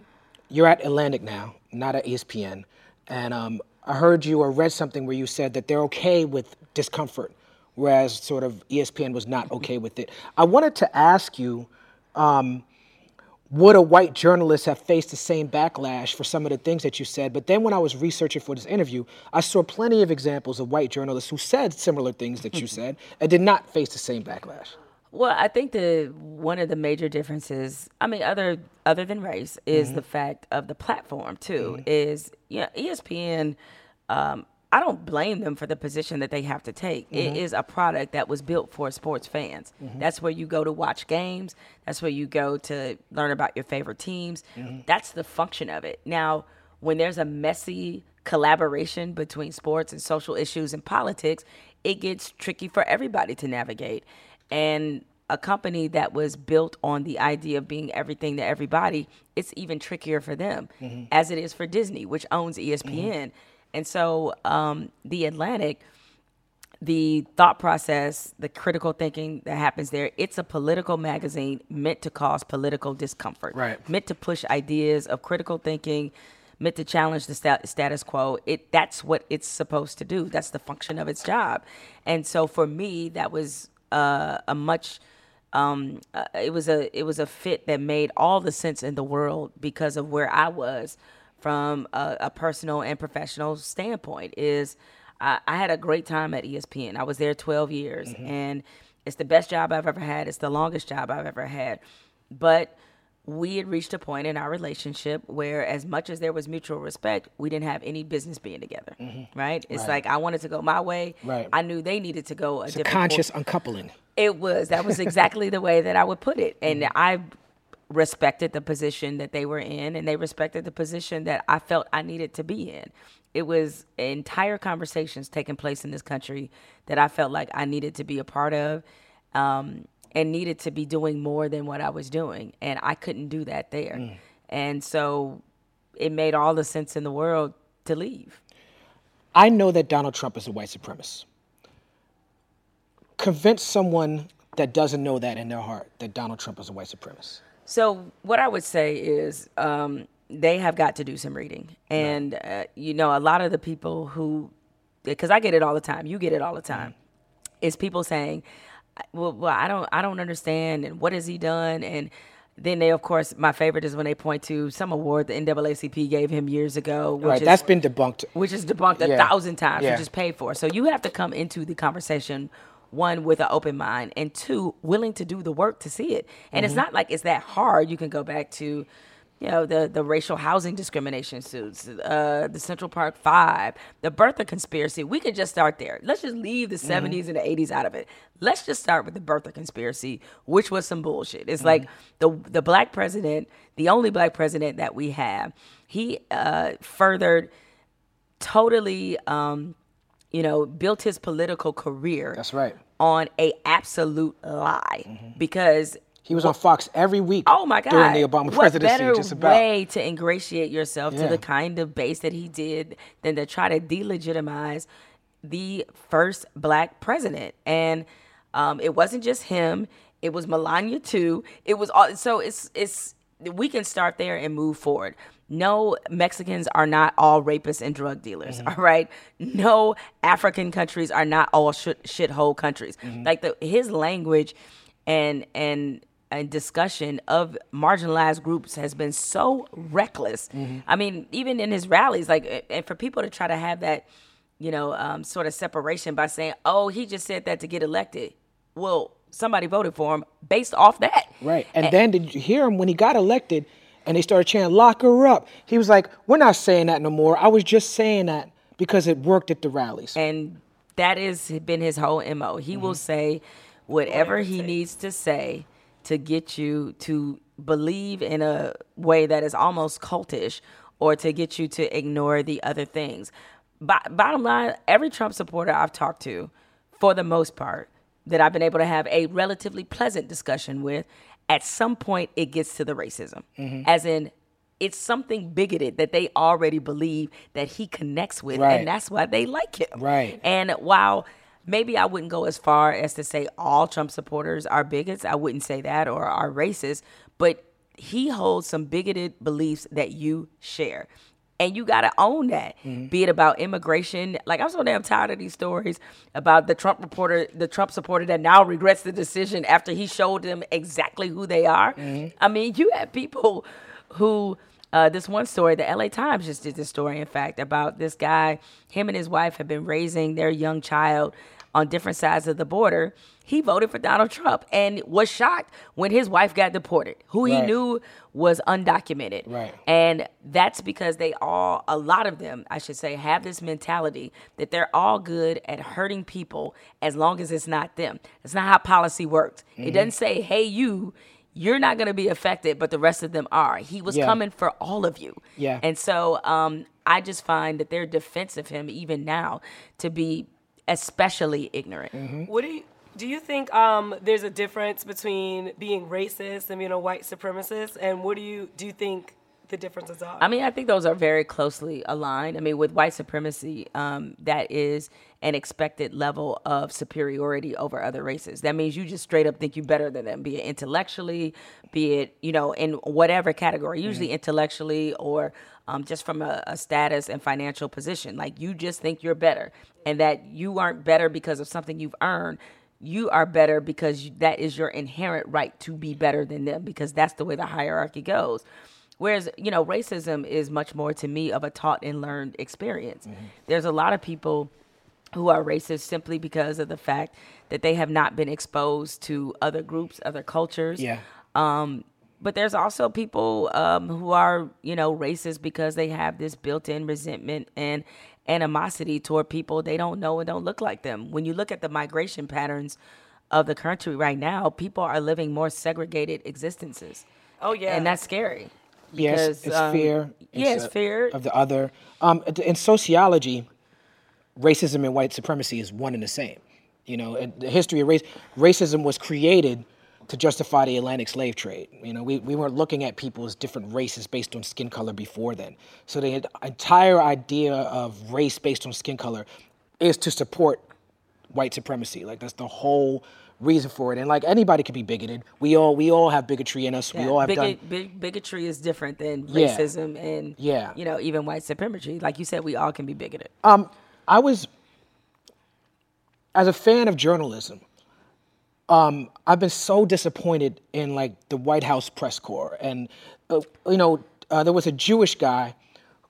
you're at Atlantic now, not at ESPN, and um, I heard you or read something where you said that they're okay with discomfort, whereas sort of ESPN was not okay with it. I wanted to ask you um, would a white journalist have faced the same backlash for some of the things that you said? But then when I was researching for this interview, I saw plenty of examples of white journalists who said similar things that you *laughs* said and did not face the same backlash. Well, I think the one of the major differences, I mean, other other than race, is mm-hmm. the fact of the platform too. Mm-hmm. Is you know, ESPN um, I don't blame them for the position that they have to take. Mm-hmm. It is a product that was built for sports fans. Mm-hmm. That's where you go to watch games. That's where you go to learn about your favorite teams. Mm-hmm. That's the function of it. Now, when there's a messy collaboration between sports and social issues and politics, it gets tricky for everybody to navigate. And a company that was built on the idea of being everything to everybody, it's even trickier for them, mm-hmm. as it is for Disney, which owns ESPN. And so, um, The Atlantic, the thought process, the critical thinking that happens there, it's a political magazine meant to cause political discomfort, right? Meant to push ideas of critical thinking, meant to challenge the stat- status quo. It that's what it's supposed to do. That's the function of its job. And so for me, that was uh, a much um, uh, it was a it was a fit that made all the sense in the world because of where I was from a, a personal and professional standpoint. Is I, I, had a great time at ESPN. I was there 12 years, mm-hmm. and it's the best job I've ever had. It's the longest job I've ever had, but we had reached a point in our relationship where as much as there was mutual respect we didn't have any business being together mm-hmm. right it's right. like i wanted to go my way right i knew they needed to go a it's different a conscious uncoupling it was that was exactly the way that i would put it and mm-hmm. i respected the position that they were in and they respected the position that i felt i needed to be in it was entire conversations taking place in this country that i felt like i needed to be a part of um, and needed to be doing more than what I was doing. And I couldn't do that there. Mm. And so it made all the sense in the world to leave. I know that Donald Trump is a white supremacist. Convince someone that doesn't know that in their heart that Donald Trump is a white supremacist. So, what I would say is um, they have got to do some reading. And, uh, you know, a lot of the people who, because I get it all the time, you get it all the time, mm. is people saying, well, well, I don't, I don't understand, and what has he done? And then they, of course, my favorite is when they point to some award the NAACP gave him years ago. Which right, is, that's been debunked. Which is debunked yeah. a thousand times, yeah. which is paid for. So you have to come into the conversation one with an open mind and two willing to do the work to see it and mm-hmm. it's not like it's that hard you can go back to you know the the racial housing discrimination suits, uh, the Central Park Five, the birther conspiracy. We could just start there. Let's just leave the mm-hmm. 70s and the 80s out of it. Let's just start with the birther conspiracy, which was some bullshit. It's mm-hmm. like the the black president, the only black president that we have. He uh, furthered totally. Um, you know, built his political career. That's right. On a absolute lie, mm-hmm. because he was on Fox every week. Oh my God! During the Obama what presidency, better just about. way to ingratiate yourself yeah. to the kind of base that he did than to try to delegitimize the first black president. And um, it wasn't just him; it was Melania too. It was all. So it's it's we can start there and move forward. No, Mexicans are not all rapists and drug dealers. Mm-hmm. All right. No, African countries are not all shit, shithole countries. Mm-hmm. Like the his language and and and discussion of marginalized groups has been so reckless. Mm-hmm. I mean, even in his rallies, like, and for people to try to have that, you know, um, sort of separation by saying, "Oh, he just said that to get elected." Well, somebody voted for him based off that. Right. And, and then did you hear him when he got elected? And they started chanting, "Lock her up." He was like, "We're not saying that no more. I was just saying that because it worked at the rallies." And that has been his whole mo. He mm-hmm. will say whatever he needs to say to get you to believe in a way that is almost cultish or to get you to ignore the other things. bottom line, every Trump supporter I've talked to, for the most part, that I've been able to have a relatively pleasant discussion with, at some point it gets to the racism. Mm-hmm. As in, it's something bigoted that they already believe that he connects with, right. and that's why they like him. Right. And while maybe I wouldn't go as far as to say all Trump supporters are bigots. I wouldn't say that or are racist, but he holds some bigoted beliefs that you share. And you got to own that, mm-hmm. be it about immigration. Like, I'm so damn tired of these stories about the Trump reporter, the Trump supporter that now regrets the decision after he showed them exactly who they are. Mm-hmm. I mean, you have people who uh, this one story, the LA Times just did this story, in fact, about this guy. Him and his wife have been raising their young child on different sides of the border. He voted for Donald Trump and was shocked when his wife got deported, who he knew was undocumented. Right. And that's because they all, a lot of them, I should say, have this mentality that they're all good at hurting people as long as it's not them. That's not how policy works. Mm-hmm. It doesn't say, hey, you, you're not going to be affected, but the rest of them are. He was yeah. coming for all of you. Yeah. And so um, I just find that their defense of him even now to be especially ignorant. Mm-hmm. What do you do? You think um, there's a difference between being racist and being a white supremacist? And what do you do? You think the differences are? I mean, I think those are very closely aligned. I mean, with white supremacy, um, that is an expected level of superiority over other races. That means you just straight up think you're better than them, be it intellectually, be it, you know, in whatever category, usually intellectually or um, just from a, a status and financial position. Like you just think you're better and that you aren't better because of something you've earned. You are better because you, that is your inherent right to be better than them because that's the way the hierarchy goes. Whereas, you know, racism is much more to me of a taught and learned experience. There's a lot of people who are racist simply because of the fact that they have not been exposed to other groups, other cultures. Yeah. Um, but there's also people um, who are, you know, racist because they have this built-in resentment and animosity toward people they don't know and don't look like them. When you look at the migration patterns of the country right now, people are living more segregated existences. oh yeah, And that's scary. Yes, because, it's um, fear. Yeah, it's fear. of the other. Um, in sociology, racism and white supremacy is one and the same. You know, the history of race, racism was created to justify the Atlantic slave trade. You know, we, we weren't looking at people as different races based on skin color before then. So the entire idea of race based on skin color is to support white supremacy. Like that's the whole reason for it. And like anybody could be bigoted. We all we all have bigotry in us. We all have bigot- done. big, bigotry is different than Yeah. racism and Yeah. you know even white supremacy. Like you said, we all can be bigoted. Um, I was, as a fan of journalism, um, I've been so disappointed in like the White House press corps, and uh, you know, uh, there was a Jewish guy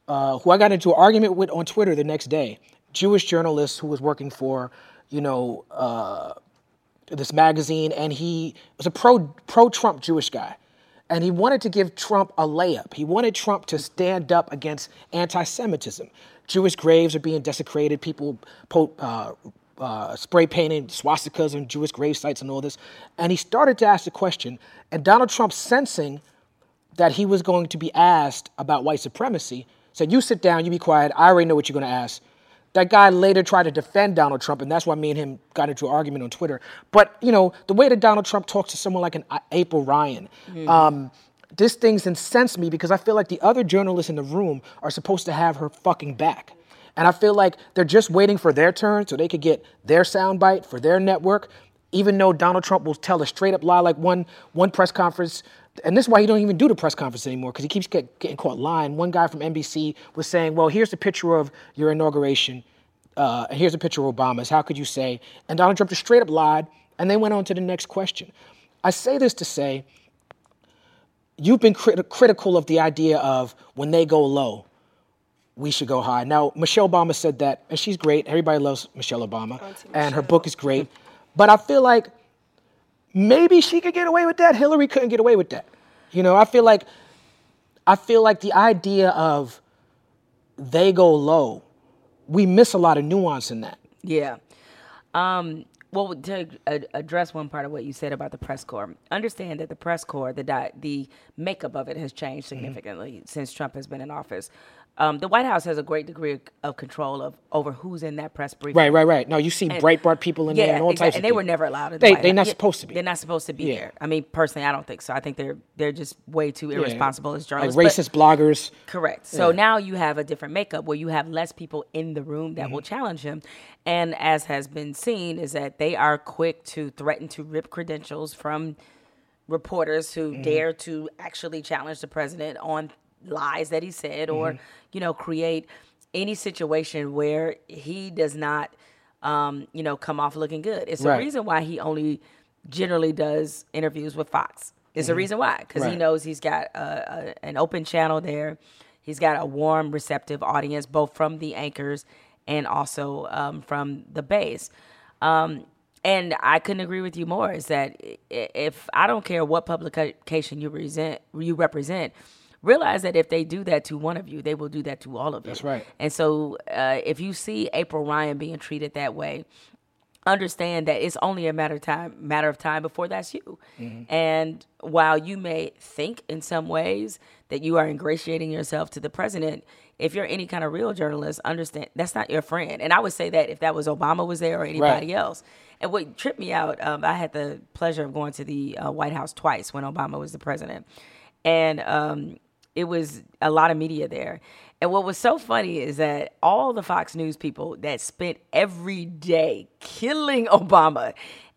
uh, who I got into an argument with on Twitter the next day. Jewish journalist who was working for, you know, uh, this magazine, and he was a pro pro Trump Jewish guy, and he wanted to give Trump a layup. He wanted Trump to stand up against anti-Semitism. Jewish graves are being desecrated. People po- uh, uh, spray painting swastikas on Jewish grave sites and all this, and he started to ask the question. And Donald Trump, sensing that he was going to be asked about white supremacy, said, "You sit down, you be quiet. I already know what you're going to ask." That guy later tried to defend Donald Trump, and that's why me and him got into an argument on Twitter. But you know, the way that Donald Trump talks to someone like an April Ryan, um, this thing's incensed me because I feel like the other journalists in the room are supposed to have her fucking back. And I feel like they're just waiting for their turn so they could get their soundbite for their network. Even though Donald Trump will tell a straight up lie, like one one press conference, and this is why he don't even do the press conference anymore because he keeps get, getting caught lying. One guy from NBC was saying, "Well, here's the picture of your inauguration, uh, and here's a picture of Obama's. How could you say?" And Donald Trump just straight up lied, and they went on to the next question. I say this to say, you've been crit- critical of the idea of when they go low, we should go high. Now, Michelle Obama said that, and she's great. Everybody loves Michelle Obama, and her book is great. But I feel like maybe she could get away with that. Hillary couldn't get away with that. You know, I feel like I feel like the idea of they go low, we miss a lot of nuance in that. Yeah. Um, well, to address one part of what you said about the press corps, understand that the press corps, the di- the makeup of it has changed Mm-hmm. significantly since Trump has been in office. Um, the White House has a great degree of, control of over who's in that press briefing. Right, right, right. No, you see Breitbart people in there and all exactly. types of and they were never allowed. In the They- White they're not Yeah, supposed to be. They're not supposed to be Yeah. there. I mean, personally, I don't think so. I think they're they're just way too irresponsible as Like journalists. but- racist bloggers. Correct. So now you have a different makeup where you have less people in the room that Mm-hmm. will challenge him. And as has been seen, is that they are quick to threaten to rip credentials from reporters who Mm-hmm. dare to actually challenge the president on lies that he said or, Mm-hmm. you know, create any situation where he does not, um, you know, come off looking good. It's Right. the reason why he only generally does interviews with Fox. It's the reason why, because he knows he's got a, a, an open channel there. He's got a warm, receptive audience, both from the anchors and also um, from the base. Um, and I couldn't agree with you more. Is that if I don't care what publication you represent, you represent, realize that if they do that to one of you, they will do that to all of you. That's right. And so, uh, if you see April Ryan being treated that way, understand that it's only a matter of time matter of time before that's you. And while you may think in some ways that you are ingratiating yourself to the president if you're any kind of real journalist understand that's not your friend. And i would say that if that was obama was there or anybody else. And what tripped me out um, i had the pleasure of going to the uh, white house twice when obama was the president. And um, it was a lot of media there. And what was so funny is that all the Fox News people that spent every day killing *laughs* Obama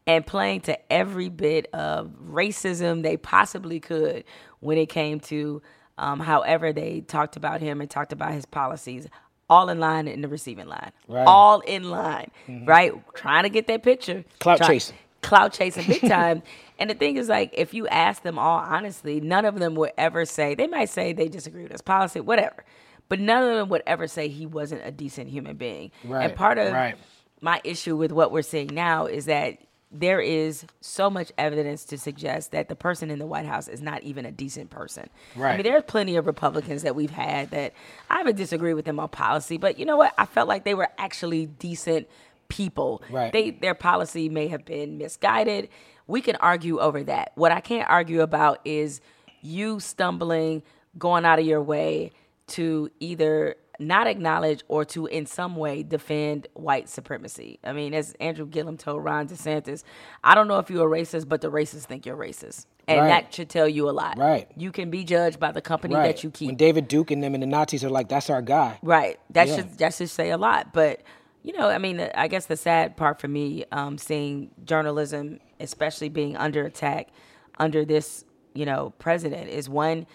and playing to every bit of racism they possibly could when it came to um, however they talked about him and talked about his policies, all in line in the receiving line, Right. all in line, right? Trying to get that picture, Clout Try- chasing. Clout chasing big time. *laughs* and the thing is, like, if you ask them all honestly, none of them would ever say, they might say they disagree with his policy, whatever. But none of them would ever say he wasn't a decent human being. Right, And part of right. my issue with what we're seeing now is that there is so much evidence to suggest that the person in the White House is not even a decent person. Right. I mean, there's plenty of Republicans that we've had that I would disagree with them on policy, but you know what? I felt like they were actually decent people. Right. They their policy may have been misguided. We can argue over that. What I can't argue about is you stumbling, going out of your way to either not acknowledge or to in some way defend white supremacy. I mean, as Andrew Gillum told Ron DeSantis, I don't know if you're a racist, but the racists think you're racist. And Right. that should tell you a lot. Right. You can be judged by the company Right. that you keep. When David Duke and them and the Nazis are like, that's our guy. Right. That Yeah. should that should say a lot. But you know, I mean, I guess the sad part for me, um, seeing journalism, especially being under attack under this, you know, president, is one.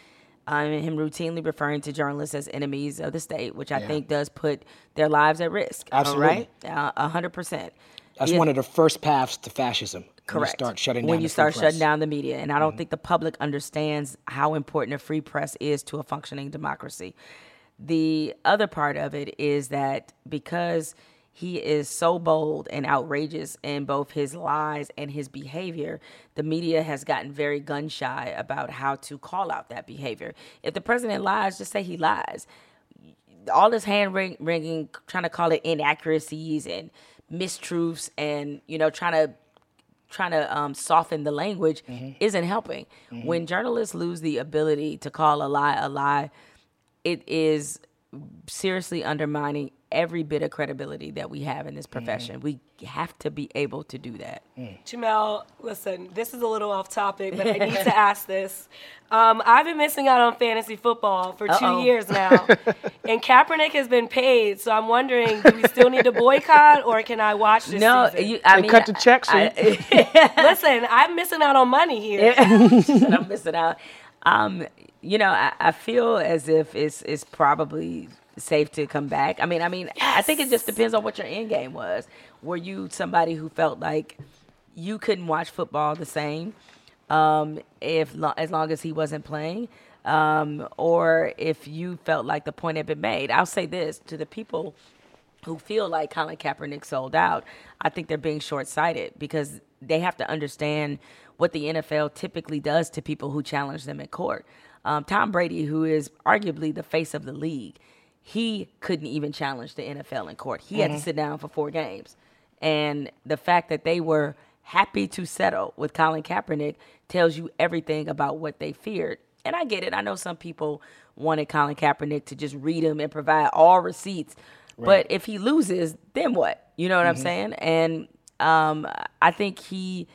Um, him routinely referring to journalists as enemies of the state, which I Yeah. think does put their lives at risk. Absolutely. right, Uh, a hundred percent. That's Yeah. one of the first paths to fascism. when Correct. You start shutting down when you start press. Mm-hmm. shutting down the media, and I don't think the public understands how important a free press is to a functioning democracy. The other part of it is that because he is so bold and outrageous in both his lies and his behavior, the media has gotten very gun shy about how to call out that behavior. If the president lies, just say he lies all this hand wringing, trying to call it inaccuracies and mistruths, and you know, trying to trying to um, soften the language isn't helping. When journalists lose the ability to call a lie a lie, it is seriously undermining every bit of credibility that we have in this profession. We have to be able to do that. Jemele, listen, this is a little off topic, but I need to *laughs* ask this. Um, I've been missing out on fantasy football for Uh-oh. two years now, *laughs* and Kaepernick has been paid. So I'm wondering, do we still need to boycott, or can I watch this No, season? you, I They mean, cut the checks. so I- *laughs* listen, I'm missing out on money here. I'm missing out. Um, you know, I, I feel as if it's it's probably safe to come back. I mean, I mean, I think it just depends on what your end game was. Were you somebody who felt like you couldn't watch football the same um, if lo- as long as he wasn't playing, um, or if you felt like the point had been made? I'll say this to the people who feel like Colin Kaepernick sold out, I think they're being short sighted because they have to understand what the NFL typically does to people who challenge them in court. Um, Tom Brady, who is arguably the face of the league, he couldn't even challenge the NFL in court. He had to sit down for four games. And the fact that they were happy to settle with Colin Kaepernick tells you everything about what they feared. And I get it. I know some people wanted Colin Kaepernick to just read them and provide all receipts. But if he loses, then what? You know what I'm saying? And um, I think he,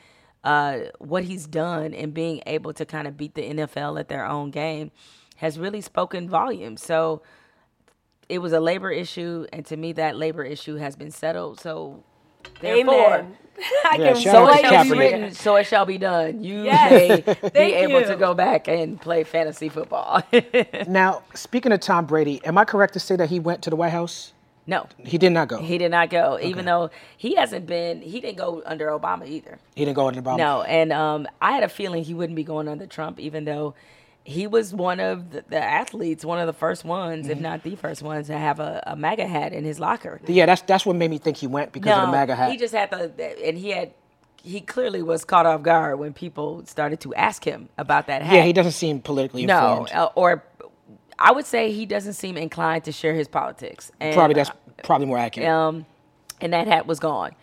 uh, what he's done in being able to kind of beat the NFL at their own game has really spoken volumes. So it was a labor issue, and to me, that labor issue has been settled. So therefore, Amen. *laughs* I Yeah, can so it shall be written, so it shall be done. You Yes. may *laughs* be Thank able you. to go back and play fantasy football. *laughs* Now, speaking of Tom Brady, am I correct to say that he went to the White House? no, He did not go. he did not go. Even though he hasn't been, he didn't go under Obama either. He didn't go under Obama. No, and um, I had a feeling he wouldn't be going under Trump, even though he was one of the, the athletes, one of the first ones, Mm-hmm. if not the first ones, to have a, a MAGA hat in his locker. Yeah, that's that's what made me think he went because of the MAGA hat. he just had the, and he had, he clearly was caught off guard when people started to ask him about that hat. yeah, he doesn't seem politically No, informed. uh, or I would say he doesn't seem inclined to share his politics. And, probably that's probably more accurate. um, and that hat was gone.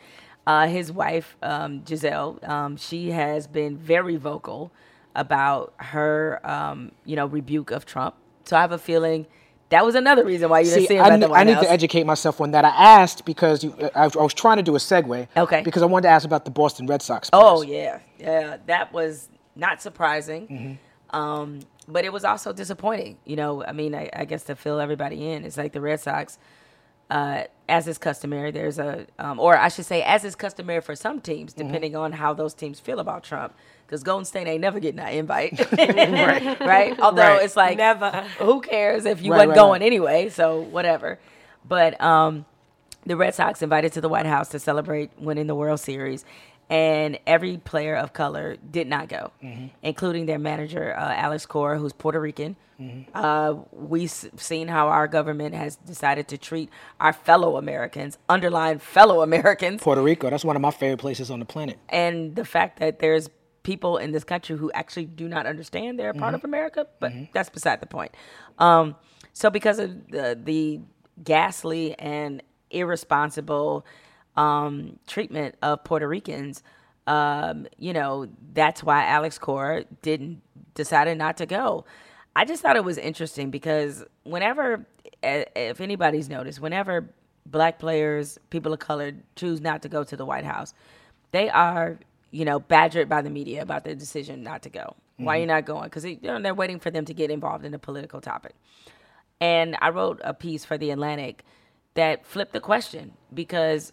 Uh, his wife, um, Gisele, um, she has been very vocal about her, um, you know, rebuke of Trump. So I have a feeling that was another reason why you didn't see, See, him I, need, the White I need House. to educate myself on that. I asked because you, I, I was trying to do a segue. Okay. Because I wanted to ask about the Boston Red Sox. Oh yeah, yeah, that was not surprising, Mm-hmm. um, but it was also disappointing. You know, I mean, I, I guess to fill everybody in, it's like the Red Sox, uh, as is customary. There's a, um, or I should say, as is customary for some teams, Mm-hmm. depending on how those teams feel about Trump. Because Golden State ain't never getting that invite, *laughs* right? Although Right. it's like, Never. who cares if you Right, wasn't right, going right. anyway? So whatever. But um, the Red Sox invited to the White House to celebrate winning the World Series, and every player of color did not go, Mm-hmm. including their manager uh, Alex Cora, who's Puerto Rican. Mm-hmm. Uh, we've seen how our government has decided to treat our fellow Americans, underline fellow Americans, Puerto Rico. That's one of my favorite places on the planet. and the fact that there's people in this country who actually do not understand they're a part of America, but that's beside the point. Um, so because of the, the ghastly and irresponsible um, treatment of Puerto Ricans, um, you know, that's why Alex Cora didn't decided not to go. I just thought it was interesting because whenever, if anybody's noticed, whenever black players, people of color choose not to go to the White House, they are, you know, badgered by the media about their decision not to go. Why you mm-hmm. not going? Because you know, they're waiting for them to get involved in a political topic. And I wrote a piece for the Atlantic that flipped the question because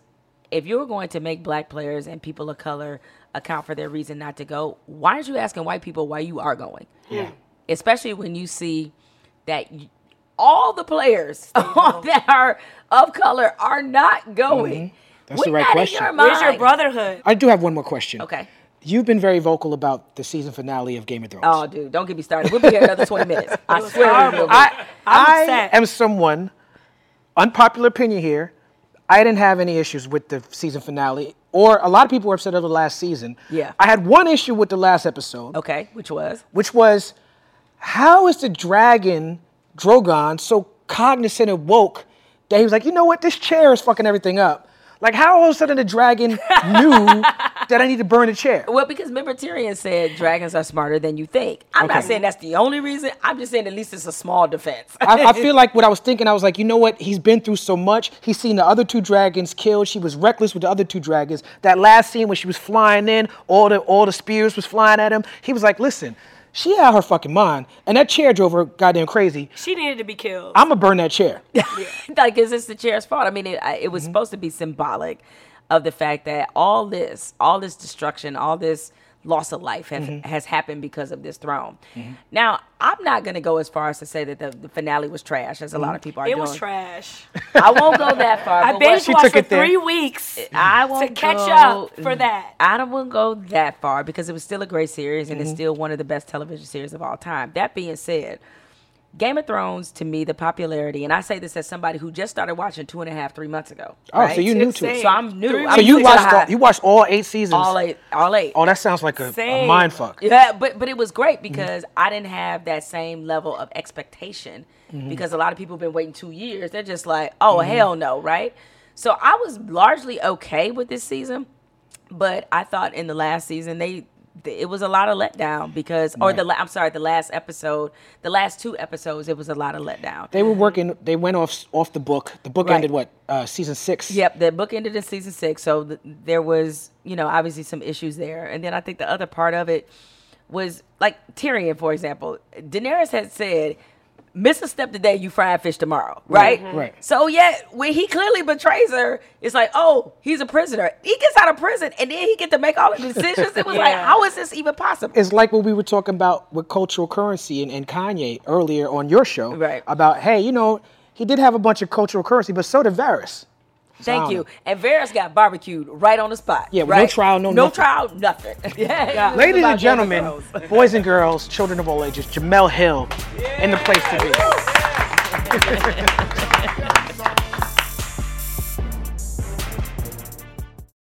if you were going to make black players and people of color account for their reason not to go, why aren't you asking white people why you are going? Yeah. Especially when you see that all the players *laughs* *laughs* that are of color are not going. Mm-hmm. That's the With right that in question. your Where's your brotherhood? I do have one more question. Okay. You've been very vocal about the season finale of Game of Thrones. Oh, dude, don't get me started. We'll be here another 20 minutes. *laughs* I swear we horrible. will be. I, I'm I am someone, unpopular opinion here. I didn't have any issues with the season finale, or a lot of people were upset over the last season. Yeah. I had one issue with the last episode, Okay, which was? which was how is the dragon Drogon so cognizant and woke that he was like, you know what, this chair is fucking everything up. Like, how all of a sudden the dragon knew *laughs* that I need to burn the chair? Well, because remember Tyrion said dragons are smarter than you think. I'm not saying that's the only reason. I'm just saying at least it's a small defense. I, I *laughs* feel like what I was thinking, I was like, you know what? He's been through so much. He's seen the other two dragons killed. She was reckless with the other two dragons. That last scene when she was flying in, all the all the spears was flying at him. He was like, listen, she had her fucking mind, and that chair drove her goddamn crazy. She needed to be killed. I'm gonna burn that chair. *laughs* Yeah. like, is this the chair's fault? I mean, it, it was Mm-hmm. supposed to be symbolic of the fact that all this, all this destruction, all this loss of life have, Mm-hmm. has happened because of this throne. Now, I'm not going to go as far as to say that the, the finale was trash, as a lot of people are it doing. was trash. *laughs* I won't go that far. *laughs* I but binge watched for it there. three weeks I won't catch go- up for that. I don't want to go that far because it was still a great series Mm-hmm. and it's still one of the best television series of all time. That being said, Game of Thrones to me, the popularity, and I say this as somebody who just started watching two and a half, three months ago. Oh, right? so you new to it. So I'm new. Three I'm So you watched all, you watched all eight seasons. all eight, all eight. Oh, that sounds like a, a mind fuck. Yeah, but but it was great because I didn't have that same level of expectation mm-hmm. because a lot of people have been waiting two years. They're just like, oh mm-hmm. hell no, right? So I was largely okay with this season, but I thought in the last season they th- it was a lot of letdown because or the I'm sorry the last episode the last two episodes it was a lot of letdown. They were working. They went off off the book. The book Right. ended what? Uh, season six. Yep, the book ended in season six, so th- there was, you know, obviously some issues there. And then I think the other part of it was like Tyrion, for example. Daenerys had said, "Miss a step today, you fry fish tomorrow." Right. Right. So yet when he clearly betrays her, it's like, oh, he's a prisoner. He gets out of prison, and then he get to make all the decisions. It was like, how is this even possible? It's like what we were talking about with cultural currency and, and Kanye earlier on your show. Right. About hey, you know, he did have a bunch of cultural currency, but so did Varys. Thank Wow. you. And Varys got barbecued right on the spot. Yeah, with no right? trial, no no nothing. trial, nothing. *laughs* yeah, Ladies and gentlemen, Thrones. *laughs* boys and girls, children of all ages, Jemele Hill in the place to be. *laughs*